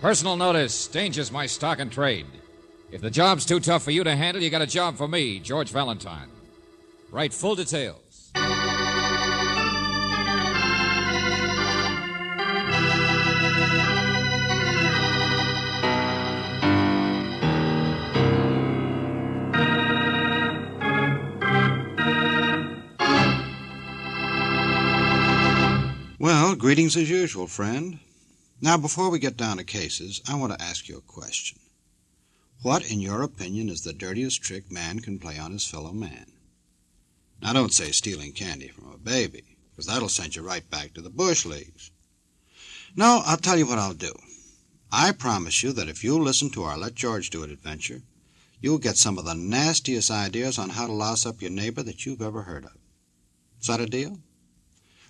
Personal notice danger's my stock and trade. If the job's too tough for you to handle, you got a job for me, George Valentine. Write full details. Well, greetings as usual, friend. Now, before we get down to cases, I want to ask you a question. What, in your opinion, is the dirtiest trick man can play on his fellow man? Now, don't say stealing candy from a baby, because that'll send you right back to the Bush Leagues. No, I'll tell you what I'll do. I promise you that if you'll listen to our Let George Do It adventure, you'll get some of the nastiest ideas on how to louse up your neighbor that you've ever heard of. Is that a deal?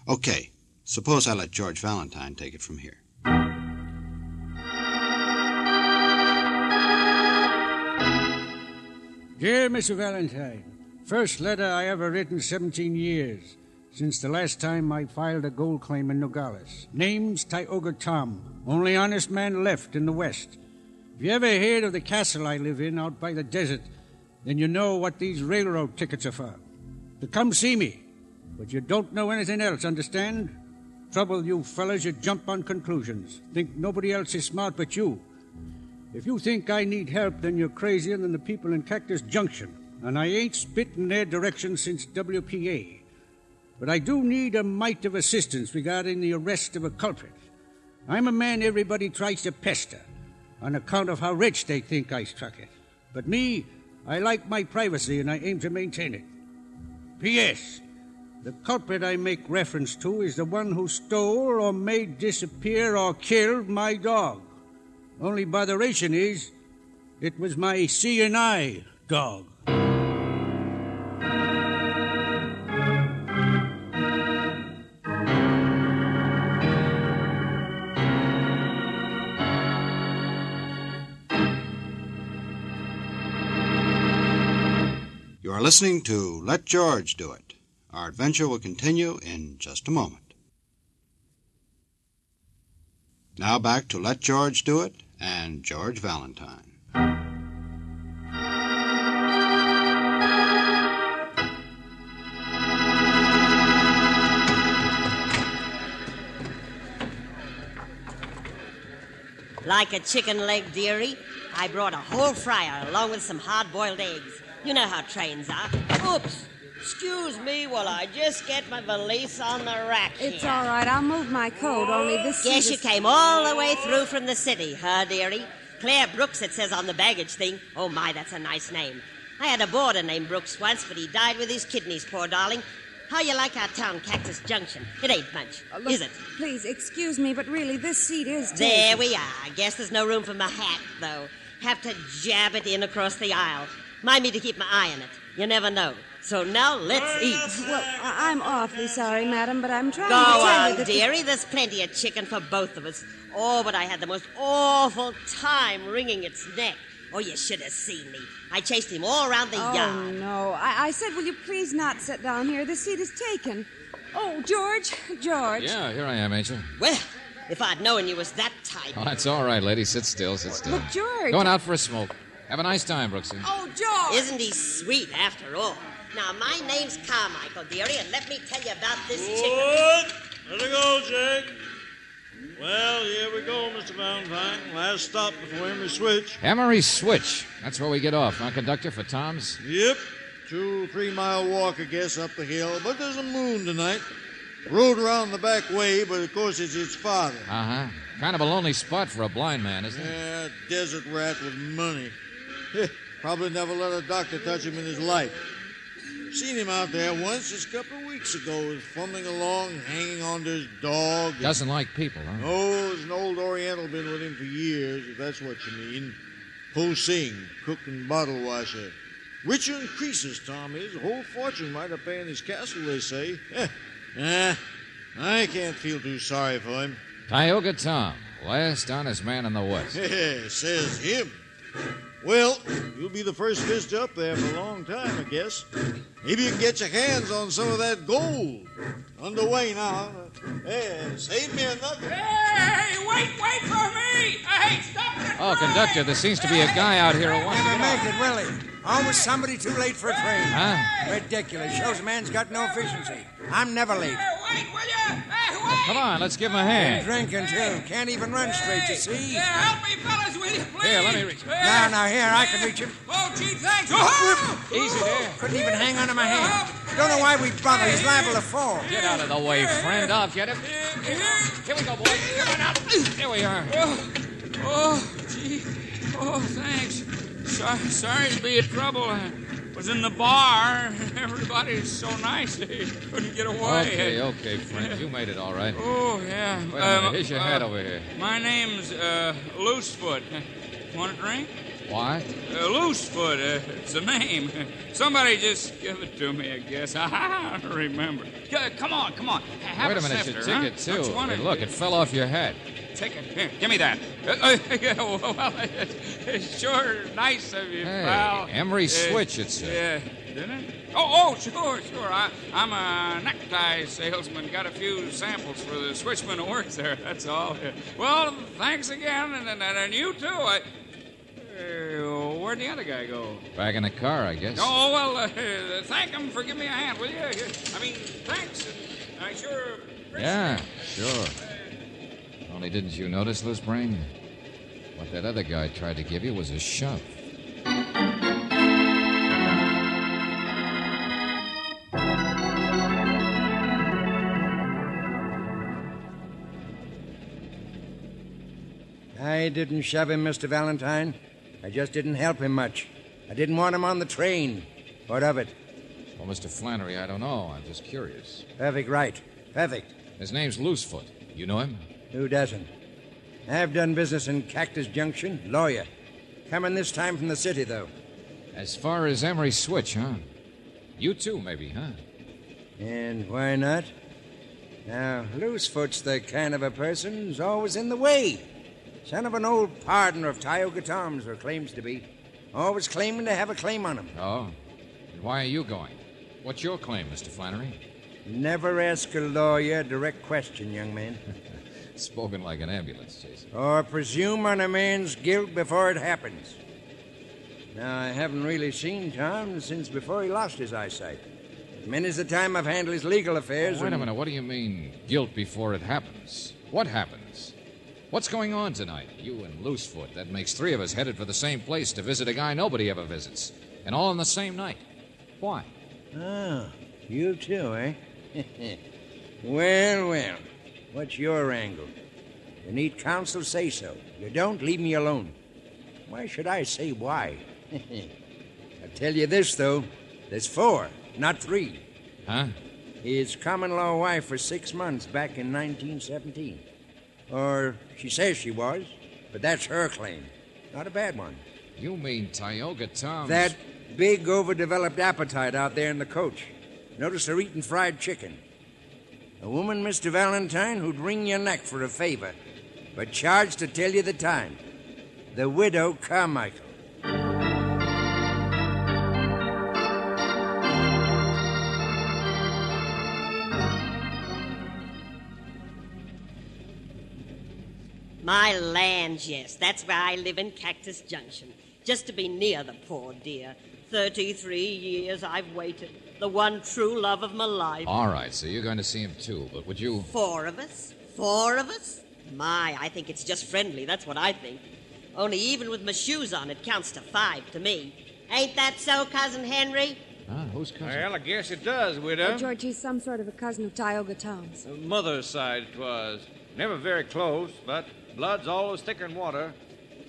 Okay, suppose I let George Valentine take it from here. Dear Mr. Valentine, first letter I ever written 17 years since the last time I filed a gold claim in Nogales. Name's Tioga Tom, only honest man left in the West. If you ever heard of the castle I live in out by the desert, then you know what these railroad tickets are for. To come see me, but you don't know anything else, understand? Trouble, you fellas, you jump on conclusions. Think nobody else is smart but you. If you think I need help, then you're crazier than the people in Cactus Junction, and I ain't spit in their direction since WPA. But I do need a mite of assistance regarding the arrest of a culprit. I'm a man everybody tries to pester on account of how rich they think I struck it. But me, I like my privacy and I aim to maintain it. P.S. The culprit I make reference to is the one who stole or made disappear or killed my dog. Only botheration is, it was my seeing eye dog. You are listening to Let George Do It. Our adventure will continue in just a moment. Now back to Let George Do It and George Valentine. Like a chicken leg, dearie, I brought a whole fryer along with some hard boiled eggs. You know how trains are. Oops! Excuse me while I just get my valise on the rack It's all right. I'll move my coat. Only this. Guess seat you is- came all the way through from the city, huh, dearie? Claire Brooks, it says on the baggage thing. Oh, my, that's a nice name. I had a boarder named Brooks once, but he died with his kidneys, poor darling. How you like our town, Cactus Junction? It ain't much, Uh, look, is it? Please excuse me, but really, this seat is. There we are. I guess there's no room for my hat, though. Have to jab it in across the aisle. Mind me to keep my eye on it. You never know. So now let's eat. Well, I- I'm awfully sorry, madam, but I'm trying Go to tell on, you that the- dearie. There's plenty of chicken for both of us. Oh, but I had the most awful time wringing its neck. Oh, you should have seen me. I chased him all around the yard. Oh, yard. no. I-, I said, will you please not sit down here? The seat is taken. Oh, George, George. Yeah, here I am, Angel. Well, if I'd known you was that type. Oh, that's all right, lady. Sit still, sit still. But, George. Going out for a smoke. Have a nice time, Brooksy. Oh, George. Isn't he sweet after all? Now, my name's Carmichael, dearie, and let me tell you about this chicken. Good. Let it go, Jake. Well, here we go, Mr. Valentine. Last stop before Emery Switch. Emery Switch. That's where we get off, huh, conductor, for Tom's? Yep. Two, three mile walk, I guess, up the hill. But there's a moon tonight. Rode around the back way, but of course it's its father. Uh huh. Kind of a lonely spot for a blind man, isn't it? Yeah, desert rat with money. Probably never let a doctor touch him in his life. Seen him out there once just a couple of weeks ago. Was fumbling along, hanging on to his dog. Doesn't like people, huh? Oh, there's an old Oriental been with him for years, if that's what you mean. Po Sing, cook and bottle washer. Richer increases, Tom is. A whole fortune might have paid in his castle, they say. Eh, eh, I can't feel too sorry for him. Tioga Tom, last honest man in the West. Says him. Well, you'll be the first visitor up there for a long time, I guess. Maybe you can get your hands on some of that gold. Underway now. Hey, save me another. Hey, wait, wait for me! Hey, stop it! Oh, conductor, there seems to be a guy out here who wants to Never get make off. it, will he? Always somebody too late for a train. Huh? Ridiculous. Shows a man's got no efficiency. I'm never late. Hey, wait, will you? Hey, wait! Come on, let's give him a hand. Drinking, too. Can't even run straight, you see? Yeah, help me, fellas, will you, please? Here, let me reach- Hey. Now, now, here, I can reach him. Oh, gee, thanks. Oh, oh. Easy there. Couldn't even hang onto my hand. Oh. Don't know why we bother. He's liable to fall. Get out of the way, friend. I'll get him. here. Here we go, boys. Come on out. There we are. Oh, oh, gee. Oh, thanks. Sorry, sorry to be in trouble. Was in the bar. Everybody's so nice they couldn't get away. Okay, okay, friend. You made it all right. Oh, yeah. Wait a minute. Um, Here's your uh, hat over here. My name's uh, Loosefoot. Want a drink? Why? Uh, Loosefoot, uh, it's a name. Somebody just give it to me, I guess. I don't remember. Yeah, come on, come on. Have Wait a a minute. sifter, Your huh? ticket, Don't too. Hey, look, it fell off your head. Take it. Here, give me that. Uh, uh, well, sure nice of you, Hey, pal. Emery Switch, it said. Yeah, didn't it? Oh, oh, sure, sure. I, I'm a necktie salesman. Got a few samples for the switchman who works there. That's all. Well, thanks again, and, and, and you too. I, uh, where'd the other guy go? Back in the car, I guess. Oh, well, uh, thank him for giving me a hand, will you? I mean, thanks. I sure Yeah, sure. Only didn't you notice, Loose Brain? What that other guy tried to give you was a shove. I didn't shove him, Mr. Valentine. I just didn't help him much. I didn't want him on the train. What of it? Well, Mr. Flannery, I don't know. I'm just curious. Perfect right. Perfect. His name's Loosefoot. You know him? Who doesn't? I've done business in Cactus Junction, lawyer. Coming this time from the city, though. As far as Emery Switch, huh? You too, maybe, huh? And why not? Now, Loosefoot's the kind of a person who's always in the way. Son of an old partner of Tioga Tom's, or claims to be. Always claiming to have a claim on him. Oh? And why are you going? What's your claim, Mr. Flannery? Never ask a lawyer a direct question, young man. Spoken like an ambulance, chaser. or presume on a man's guilt before it happens. Now, I haven't really seen Tom since before he lost his eyesight. Many's the time I've handled his legal affairs. Wait a minute. What do you mean, guilt before it happens? What happens? What's going on tonight? You and Loosefoot. That makes three of us headed for the same place to visit a guy nobody ever visits. And all on the same night. Why? Oh, you too, eh? well, well. What's your angle? You need counsel, say so. You don't, leave me alone. Why should I say why? I tell you this, though. There's four, not three. Huh? His common law wife for six months back in 1917. Or she says she was, but that's her claim. Not a bad one. You mean Tioga Tom's. That Big, overdeveloped appetite out there in the coach. Notice they're eating fried chicken. A woman, Mr. Valentine, who'd wring your neck for a favor, but charged to tell you the time. The widow Carmichael. My land, yes. That's where I live in Cactus Junction. Just to be near the poor dear. Thirty-three years I've waited. The one true love of my life. All right, so you're going to see him too, but would you. Four of us? Four of us? My, I think it's just friendly. That's what I think. Only even with my shoes on, it counts to five to me. Ain't that so, Cousin Henry? Ah, who's cousin? Well, I guess it does, widow. Oh, George, he's some sort of a cousin of Tioga Tom's. Mother's side, side 'twas. Never very close, but blood's always thicker than water.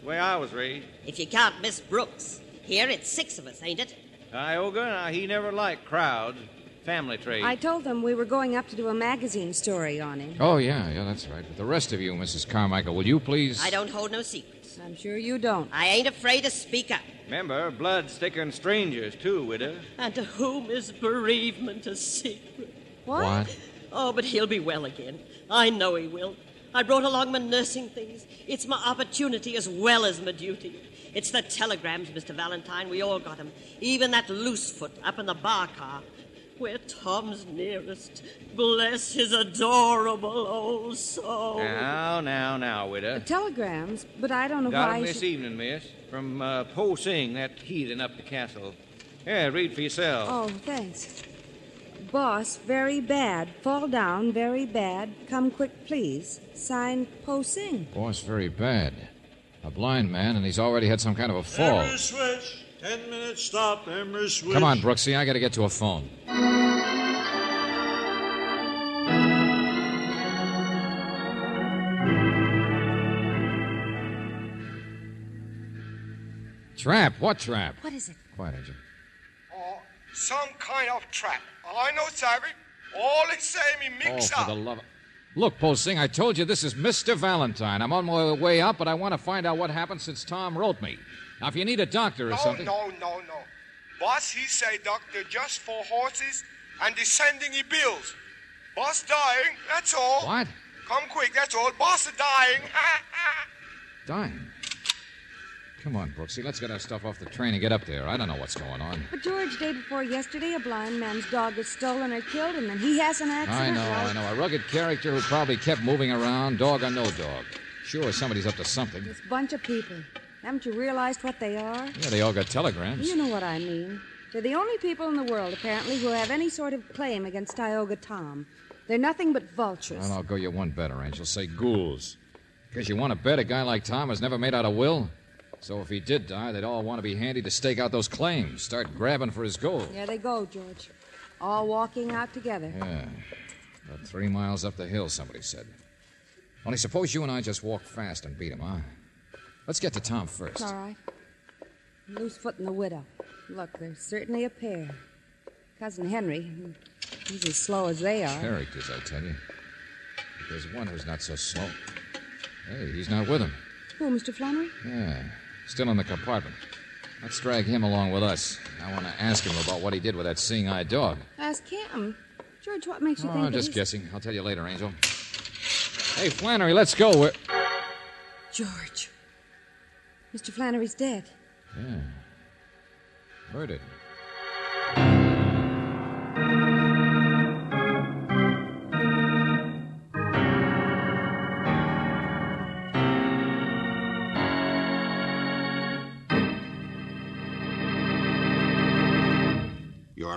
The way I was raised. If you count Miss Brooks. Here it's six of us, ain't it? Tioga, now, uh, he never liked crowds. Family trait. I told them we were going up to do a magazine story on him. Oh, yeah, yeah, that's right. But the rest of you, Mrs. Carmichael, will you please. I don't hold no secrets. I'm sure you don't. I ain't afraid to speak up. Remember, blood's thicker than strangers, too, widow. And to whom is bereavement a secret? What? What? Oh, but he'll be well again. I know he will. I brought along my nursing things. It's my opportunity as well as my duty. It's the telegrams, Mr. Valentine. We all got 'em. Even that Loosefoot up in the bar car. We're Tom's nearest. Bless his adorable old soul. Now, now, now, widow. Telegrams, but I don't know why Got why. 'em I this should- evening, miss, from uh, Po Sing, that heathen up the castle. Yeah, read for yourself. Oh, thanks. Boss, very bad. Fall down, very bad. Come quick, please. Signed, Po Sing. Boss, very bad. A blind man, and he's already had some kind of a fall. Emery switch. Ten minutes stop. Emery switch. Come on, Brooksy, I gotta get to a phone. Trap? What trap? What is it? Quiet, Angel. Oh, some kind of trap. I know, Savvy. All the same, he Oh, mix for the love of... Look, Po Sing, I told you this is Mr. Valentine. I'm on my way up, but I want to find out what happened since Tom wrote me. Now, if you need a doctor or no, something... no, no, no. Boss, he say doctor just for horses and the sending he bills. Boss dying, that's all. What? Come quick, that's all. Boss is dying. Dying. Come on, Brooksy, let's get our stuff off the train and get up there. I don't know what's going on. But George, day before yesterday, a blind man's dog was stolen or killed, and then he has an accident. I know, Well, I know. A rugged character who probably kept moving around, dog or no dog. Sure, somebody's up to something. This bunch of people. Haven't you realized what they are? Yeah, they all got telegrams. You know what I mean. They're the only people in the world, apparently, who have any sort of claim against Tioga Tom. They're nothing but vultures. Well, I'll go you one better, Angel. Say ghouls. Because you want to bet a guy like Tom has never made out a will? So if he did die, they'd all want to be handy to stake out those claims, start grabbing for his gold. There they go, George. All walking out together. Yeah. About three miles up the hill, somebody said. Only suppose you and I just walk fast and beat him, huh? Let's get to Tom first. All right. Loosefoot and the widow. Look, they're certainly a pair. Cousin Henry, he's as slow as they are. Characters, I tell you. But there's one who's not so slow. Hey, he's not with him. Who, Mr. Flannery? Yeah, still in the compartment. Let's drag him along with us. I want to ask him about what he did with that seeing eye dog. Ask him. George, what makes you Oh, think I'm just he's- guessing. I'll tell you later, Angel. Hey, Flannery, let's go. We're... George. Mr. Flannery's dead. Yeah. Murdered.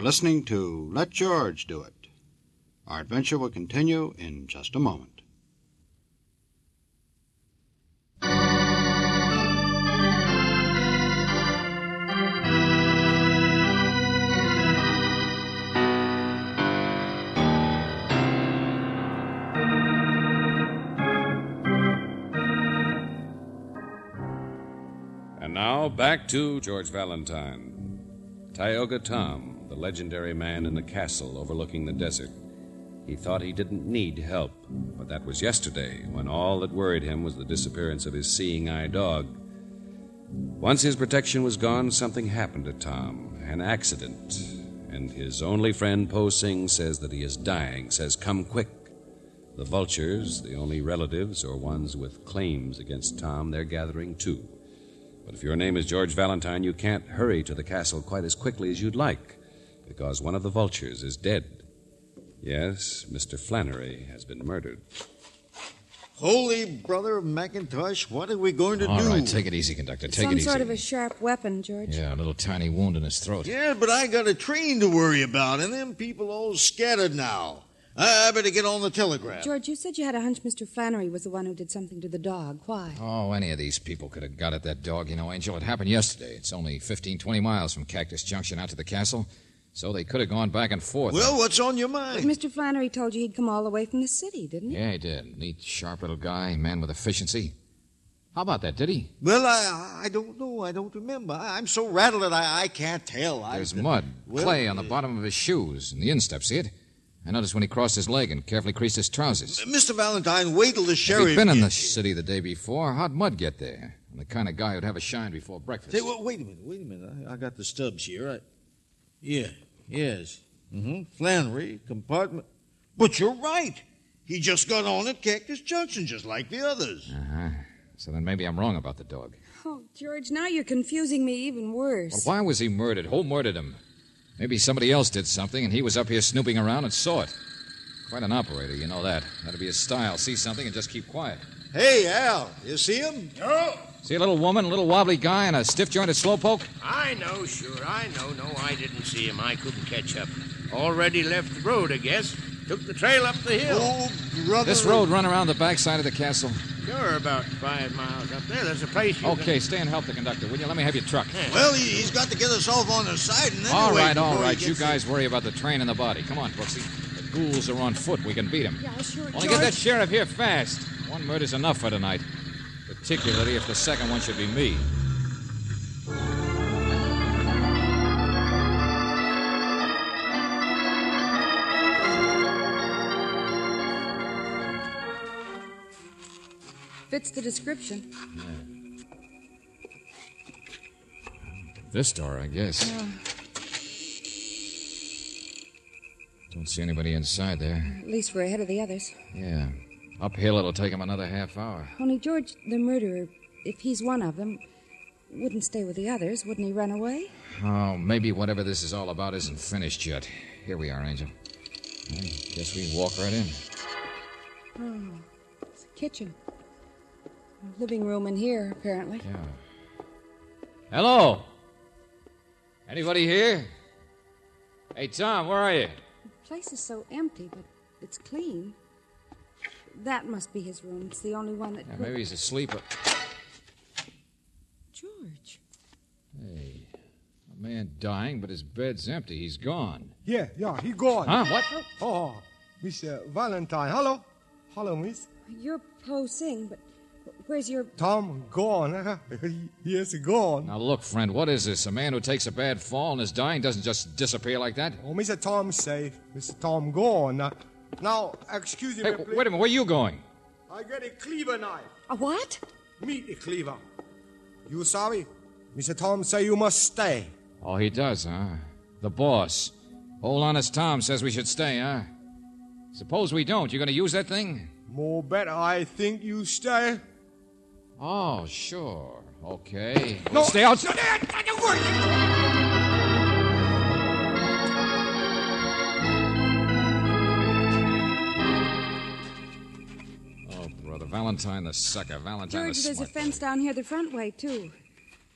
Listening to Let George Do It. Our adventure will continue in just a moment. And now back to George Valentine. Tioga Tom, the legendary man in the castle overlooking the desert. He thought he didn't need help, but that was yesterday when all that worried him was the disappearance of his seeing eye dog. Once his protection was gone, something happened to Tom, an accident. And his only friend, Po Sing, says that he is dying, says, Come quick. The vultures, the only relatives or ones with claims against Tom, they're gathering too. But if your name is George Valentine, you can't hurry to the castle quite as quickly as you'd like, because one of the vultures is dead. Yes, Mr. Flannery has been murdered. Holy brother of Macintosh, what are we going to All do? right, take it easy, conductor. Take Some it easy. Some sort of a sharp weapon, George. Yeah, a little tiny wound in his throat. Yeah, but I got a train to worry about, and them people all scattered now. I I better get on the telegraph. George, you said you had a hunch Mr. Flannery was the one who did something to the dog. Why? Oh, any of these people could have got at that dog, you know, Angel. It happened yesterday. It's only 15, 20 miles from Cactus Junction out to the castle, so they could have gone back and forth. Well, what's on your mind? But mind? Mr. Flannery told you he'd come all the way from the city, didn't he? Yeah, he did. Neat, sharp little guy, man with efficiency. How about that, did he? Well, I I don't know. I don't remember. I, I'm so rattled that I, I can't tell. I, There's mud, Well, clay on the uh, bottom of his shoes, and the instep, see it? I noticed when he crossed his leg and carefully creased his trousers. Uh, Mr. Valentine, wait till the If sheriff. he'd been in the city the day before, how'd mud get there? I'm the kind of guy who'd have a shine before breakfast. Say, well, wait a minute. Wait a minute. I, I got the stubs here. I, yeah. Yes. Mm-hmm. Flannery compartment. But you're right. He just got on at Cactus Junction, just like the others. Uh-huh. So then maybe I'm wrong about the dog. Oh, George, now you're confusing me even Well, worse. why was he murdered? Who murdered him? Maybe somebody else did something, and he was up here snooping around and saw it. Quite an operator, you know that. That'd be his style. See something and just keep quiet. Hey, Al, you see him? No, See a little woman, a little wobbly guy, and a stiff jointed slowpoke? I know, sure, I know. No, I didn't see him. I couldn't catch up. Already left the road, I guess. Took the trail up the hill. Oh, brother. This road run around the backside of the castle. Sure, about five miles up there. There's a place you Okay, stay and help the conductor, will you? Let me have your truck. Well, he, he's got to get us off on the side and then All wait right, all before he right. You gets- guys worry about the train and the body. Come on, Brooksy. Ghouls are on foot. We can beat them. Yeah, sure, Only get that sheriff here fast. One murder's enough for tonight. Particularly if the second one should be me. Fits the description. This door, I guess. Yeah. Don't see anybody inside there. At least we're ahead of the others. Yeah. Uphill, it'll take him another half hour. Only George, the murderer, if he's one of them, wouldn't stay with the others. Wouldn't he run away? Oh, maybe whatever this is all about isn't finished yet. Here we are, Angel. I guess we walk right in. Oh, it's a kitchen. A living room in here, apparently. Yeah. Hello? Anybody here? Hey, Tom, where are you? The place is so empty, but it's clean. That must be his room. It's the only one that. Yeah, maybe he's asleep. Or... George. Hey, a man dying, but his bed's empty. He's gone. Yeah, yeah, he gone. Huh? What? Oh, Miss uh, Valentine. Hello? Hello, Miss. You're Po Sing, but where's your. Tom gone. yes, gone. Now, look, friend, what is this? A man who takes a bad fall and is dying doesn't just disappear like that? Oh, Mr. Tom safe. Mr. Tom gone. Uh, now, excuse me, Hey, please. wait a minute. Where are you going? I get a cleaver knife. A what? Meet the cleaver. You sorry? Mr. Tom say you must stay. Oh, he does, huh? The boss. Old honest Tom says we should stay, huh? Suppose we don't. You gonna use that thing? More better I think you stay. Oh, sure. Okay. No. We'll stay outside. Oh, brother. Valentine the sucker. Valentine George, the there's a fence down here the front way, too.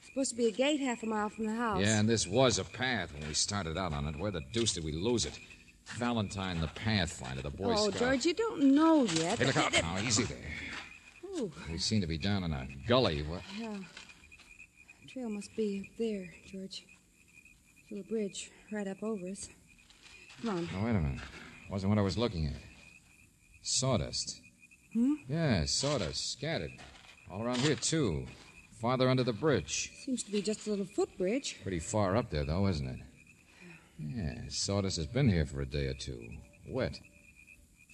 Supposed to be a gate half a mile from the house. Yeah, and this was a path when we started out on it. Where the deuce did we lose it? Valentine the Pathfinder, the Boy oh, Scout. George, you don't know yet. Hey, look out now. Easy there. Ooh, We seem to be down in a gully. What? yeah. The trail must be up there, George. Little bridge right up over us. Come on. Oh, wait a minute. Wasn't what I was looking at. Sawdust. Hmm? Yeah, sawdust. Scattered. All around here, too. Farther under the bridge. Seems to be just a little footbridge. Pretty far up there, though, isn't it? Yeah, sawdust has been here for a day or two. Wet.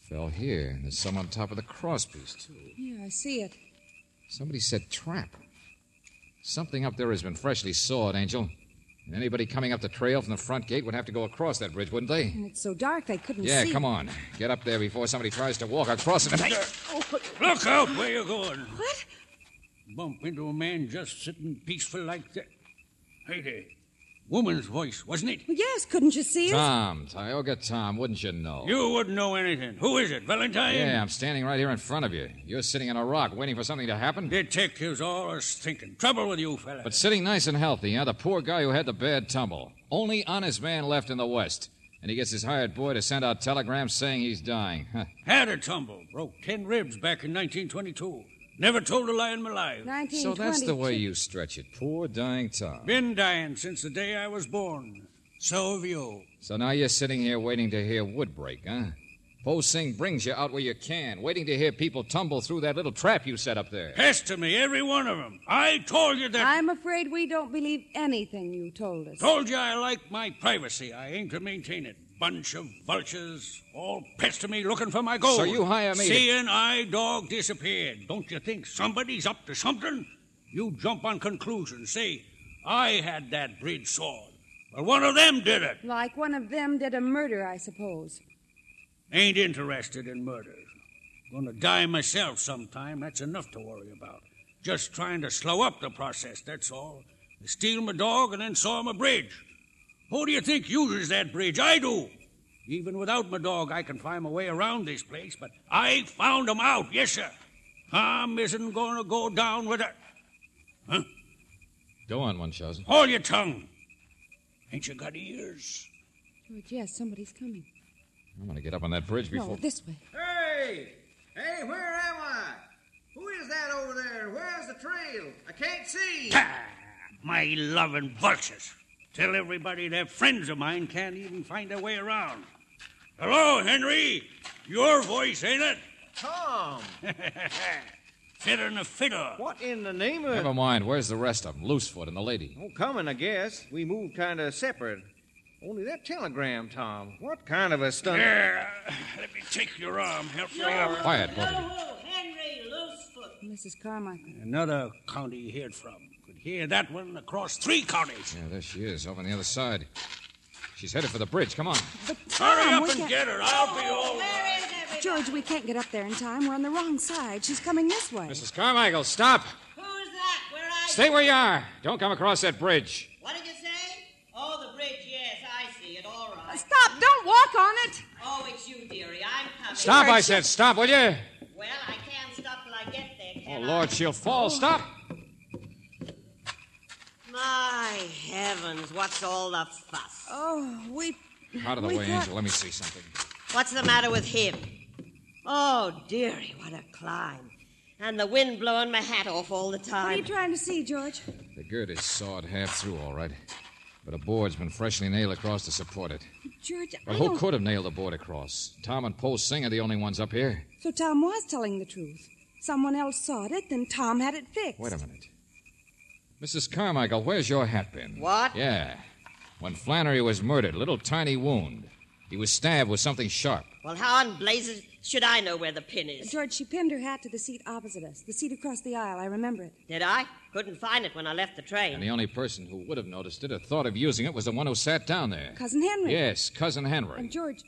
Fell here. and There's some on top of the crosspiece, too. Yeah, I see it. Somebody said trap. Something up there has been freshly sawed, Angel. And anybody coming up the trail from the front gate would have to go across that bridge, wouldn't they? And it's so dark they couldn't Yeah, see. come on. Get up there before somebody tries to walk across it. Hey, oh, Look out where you're going. What? Bump into a man just sitting peaceful like that. Hey there. Woman's voice, wasn't it? Yes, couldn't you see it? Tom, Tioga oh, Tom, wouldn't you know? You wouldn't know anything. Who is it, Valentine? Yeah, I'm standing right here in front of you. You're sitting on a rock waiting for something to happen. Detectives always thinking. Trouble with you, fella. But sitting nice and healthy, huh? The poor guy who had the bad tumble. Only honest man left in the West. And he gets his hired boy to send out telegrams saying he's dying. Huh. Had a tumble. Broke ten ribs back in 1922. Never told a lie in my life. So that's the way you stretch it. Poor dying Tom. Been dying since the day I was born. So have you. So now you're sitting here waiting to hear wood break, huh? Po Sing brings you out where you can, waiting to hear people tumble through that little trap you set up there. Pester me, every one of them. I told you that. I'm afraid we don't believe anything you told us. Told you I like my privacy. I aim to maintain it. Bunch of vultures all pester me looking for my gold. So you hire me to- Seeing eye dog disappeared. Don't you think somebody's up to something? You jump on conclusions. Say, I had that bridge sword. Well, one of them did it. Like one of them did a murder, I suppose. Ain't interested in murders. Gonna die myself sometime. That's enough to worry about. Just trying to slow up the process, that's all. They steal my dog and then saw my bridge. Who do you think uses that bridge? I do. Even without my dog, I can find my way around this place, but I found 'em out, yes, sir. Tom isn't gonna go down with it. Huh? Go on, Munchausen. Hold your tongue. Ain't you got ears? George, yes, somebody's coming. I'm going to get up on that bridge before. No, this way. Hey! Hey, where am I? Who is that over there? Where's the trail? I can't see. Ah, my loving vultures. Tell everybody they're friends of mine can't even find their way around. Hello, Henry. Your voice, ain't it? Tom! Fitter than a fiddle. What in the name of. Never mind. Where's the rest of them? Loosefoot and the lady. Oh, coming, I guess. We moved kind of separate. Only that telegram, Tom. What kind of a stunt? Here, let me take your arm. Help me up. Quiet, both of you. Henry Loosefoot. Mrs. Carmichael. Another county you heard from. Could hear that one across three counties. Yeah, there she is, over on the other side. She's headed for the bridge. Come on. Hurry Tom, up and can't- get her. I'll be all George, we can't get up there in time. We're on the wrong side. She's coming this way. Mrs. Carmichael, stop. Who's that? Where are Stay where you are. Don't come across that bridge. What did you say? Oh, the bridge, yes, I see it. All right. Stop! Don't walk on it! Oh, it's you, dearie. I'm coming. Stop, I said. Stop, will you? Well, I can't stop till I get there, Oh, can I? Lord, she'll fall. Stop. My heavens, what's all the fuss? Oh, we. Out of the we way, thought- Angel. Let me see something. What's the matter with him? Oh, dearie, what a climb. And the wind blowing my hat off all the time. What are you trying to see, George? The gird is sawed half through, all right. But a board's been freshly nailed across to support it. George, But I who don't... could have nailed the board across? Tom and Po Sing are the only ones up here. So Tom was telling the truth. Someone else sawed it, then Tom had it fixed. Wait a minute. Mrs. Carmichael, where's your hat pin? What? Yeah. When Flannery was murdered, a little tiny wound. He was stabbed with something sharp. Well, how in blazes should I know where the pin is? George, she pinned her hat to the seat opposite us, the seat across the aisle. I remember it. Did I? Couldn't find it when I left the train. And the only person who would have noticed it or thought of using it was the one who sat down there. Cousin Henry. Yes, Cousin Henry. And George,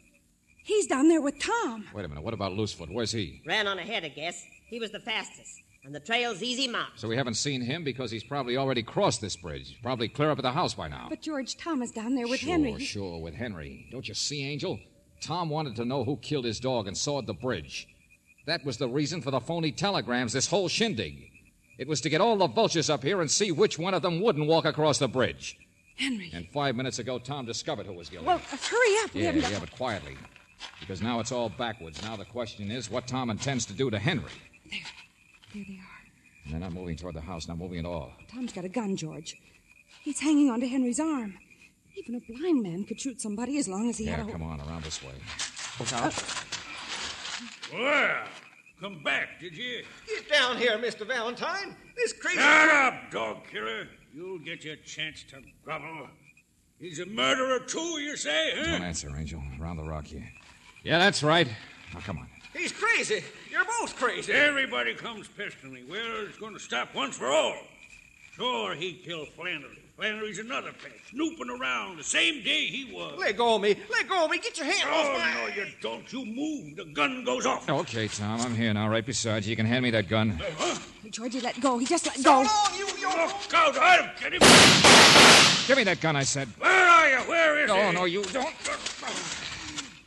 he's down there with Tom. Wait a minute. What about Loosefoot? Where's he? Ran on ahead, I guess. He was the fastest. And the trail's easy marked. So we haven't seen him because he's probably already crossed this bridge. He's Probably clear up at the house by now. But George, Tom is down there with sure, Henry. sure, sure, with Henry. Don't you see, Angel? Tom wanted to know who killed his dog and sawed the bridge. That was the reason for the phony telegrams, this whole shindig. It was to get all the vultures up here and see which one of them wouldn't walk across the bridge. Henry. And five minutes ago, Tom discovered who was guilty. Well, uh, hurry up. We yeah, haven't yeah, but quietly. Because now it's all backwards. Now the question is what Tom intends to do to Henry. There they are. They're not moving toward the house, not moving at all. Tom's got a gun, George. He's hanging onto Henry's arm. Even a blind man could shoot somebody as long as he yeah, had a. come on, around this way. Look out. Well, come back, did you? Get down here, Mr. Valentine. This crazy. Shut up, dog killer. You'll get your chance to grovel. He's a murderer, too, you say, huh? Don't answer, Angel. Around the rock here. Yeah, that's right. Now, come on. He's crazy. You're both crazy. Everybody comes pestering me. Well, it's going to stop once for all. Sure, he killed Flannery. Flannery's another pest, snooping around the same day he was. Let go of me. Let go of me. Get your hand oh, off my... no, you don't. You move. The gun goes off. Okay, Tom, I'm here now, right beside you. You can hand me that gun. Huh? Georgie, let go. He just let go. you, you... Oh, Look out. I'll get him. Give me that gun, I said. Where are you? Where is it? No, he? no, you don't.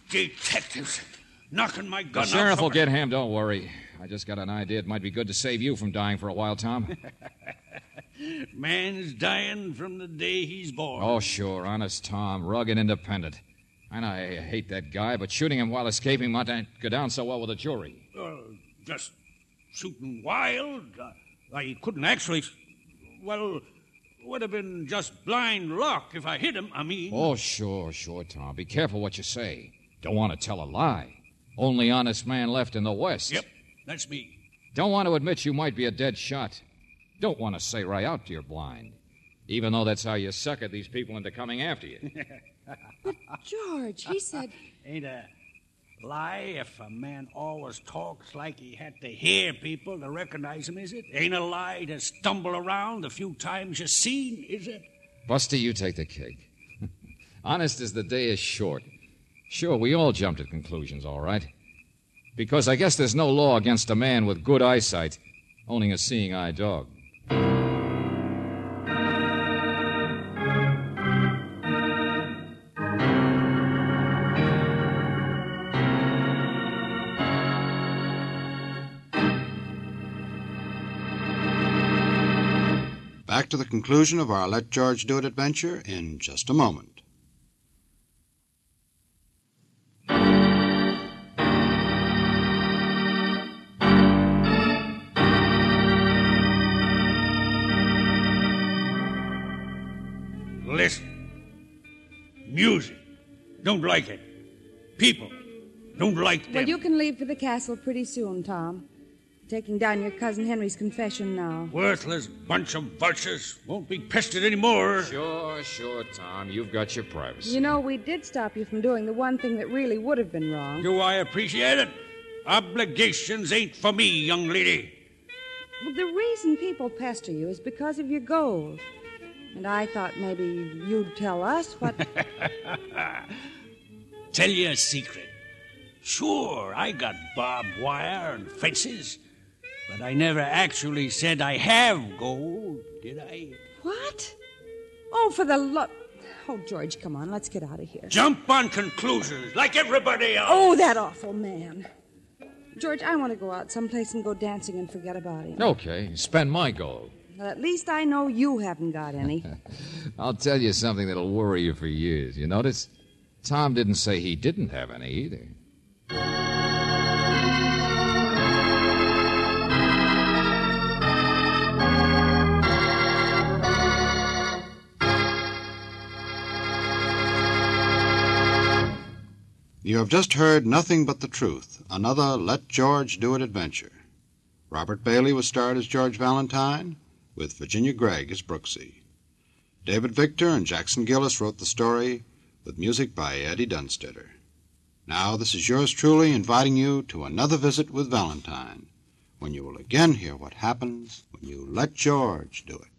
Detectives. Knocking my The gun sheriff out will get him, don't worry. I just got an idea. It might be good to save you from dying for a while, Tom. Man's dying from the day he's born. oh, sure. Honest Tom. Rugged independent. I know I hate that guy, but shooting him while escaping might not go down so well with a jury. Uh, just shooting wild. I couldn't actually. Well, would have been just blind luck if I hit him. I mean. Oh, sure, sure, Tom. Be careful what you say. Don't want to tell a lie. Only honest man left in the West. Yep, that's me. Don't want to admit you might be a dead shot. Don't want to say right out you're blind. Even though that's how you sucker these people into coming after you. but, George, he said. Ain't a lie if a man always talks like he had to hear people to recognize him, is it? Ain't a lie to stumble around the few times you seen, is it? Buster, you take the cake. Honest as the day is short. Sure, we all jumped at conclusions, all right. Because I guess there's no law against a man with good eyesight owning a seeing eye dog. Back to the conclusion of our Let George Do It adventure in just a moment. Don't like it. People. Don't like them. Well, you can leave for the castle pretty soon, Tom. Taking down your cousin Henry's confession now. Worthless bunch of vultures. Won't be pestered anymore. Sure, sure, Tom. You've got your privacy. You know, we did stop you from doing the one thing that really would have been wrong. Do I appreciate it? Obligations ain't for me, young lady. Well, the reason people pester you is because of your gold. And I thought maybe you'd tell us what. Tell you a secret. Sure, I got barbed wire and fences, but I never actually said I have gold, did I? what? Oh, for the love. Oh, George, come on, let's get out of here. Jump on conclusions like everybody else. Oh, that awful man. George, I want to go out someplace and go dancing and forget about him. Okay, spend my gold. Well, at least I know you haven't got any. I'll tell you something that'll worry you for years. You notice? Tom didn't say he didn't have any either. You have just heard Nothing But the Truth, another Let George Do It adventure. Robert Bailey was starred as George Valentine, with Virginia Gregg as Brooksy. David Victor and Jackson Gillis wrote the story, with music by Eddie Dunstedter. Now, this is yours truly inviting you to another visit with Valentine, when you will again hear what happens when you let George do it.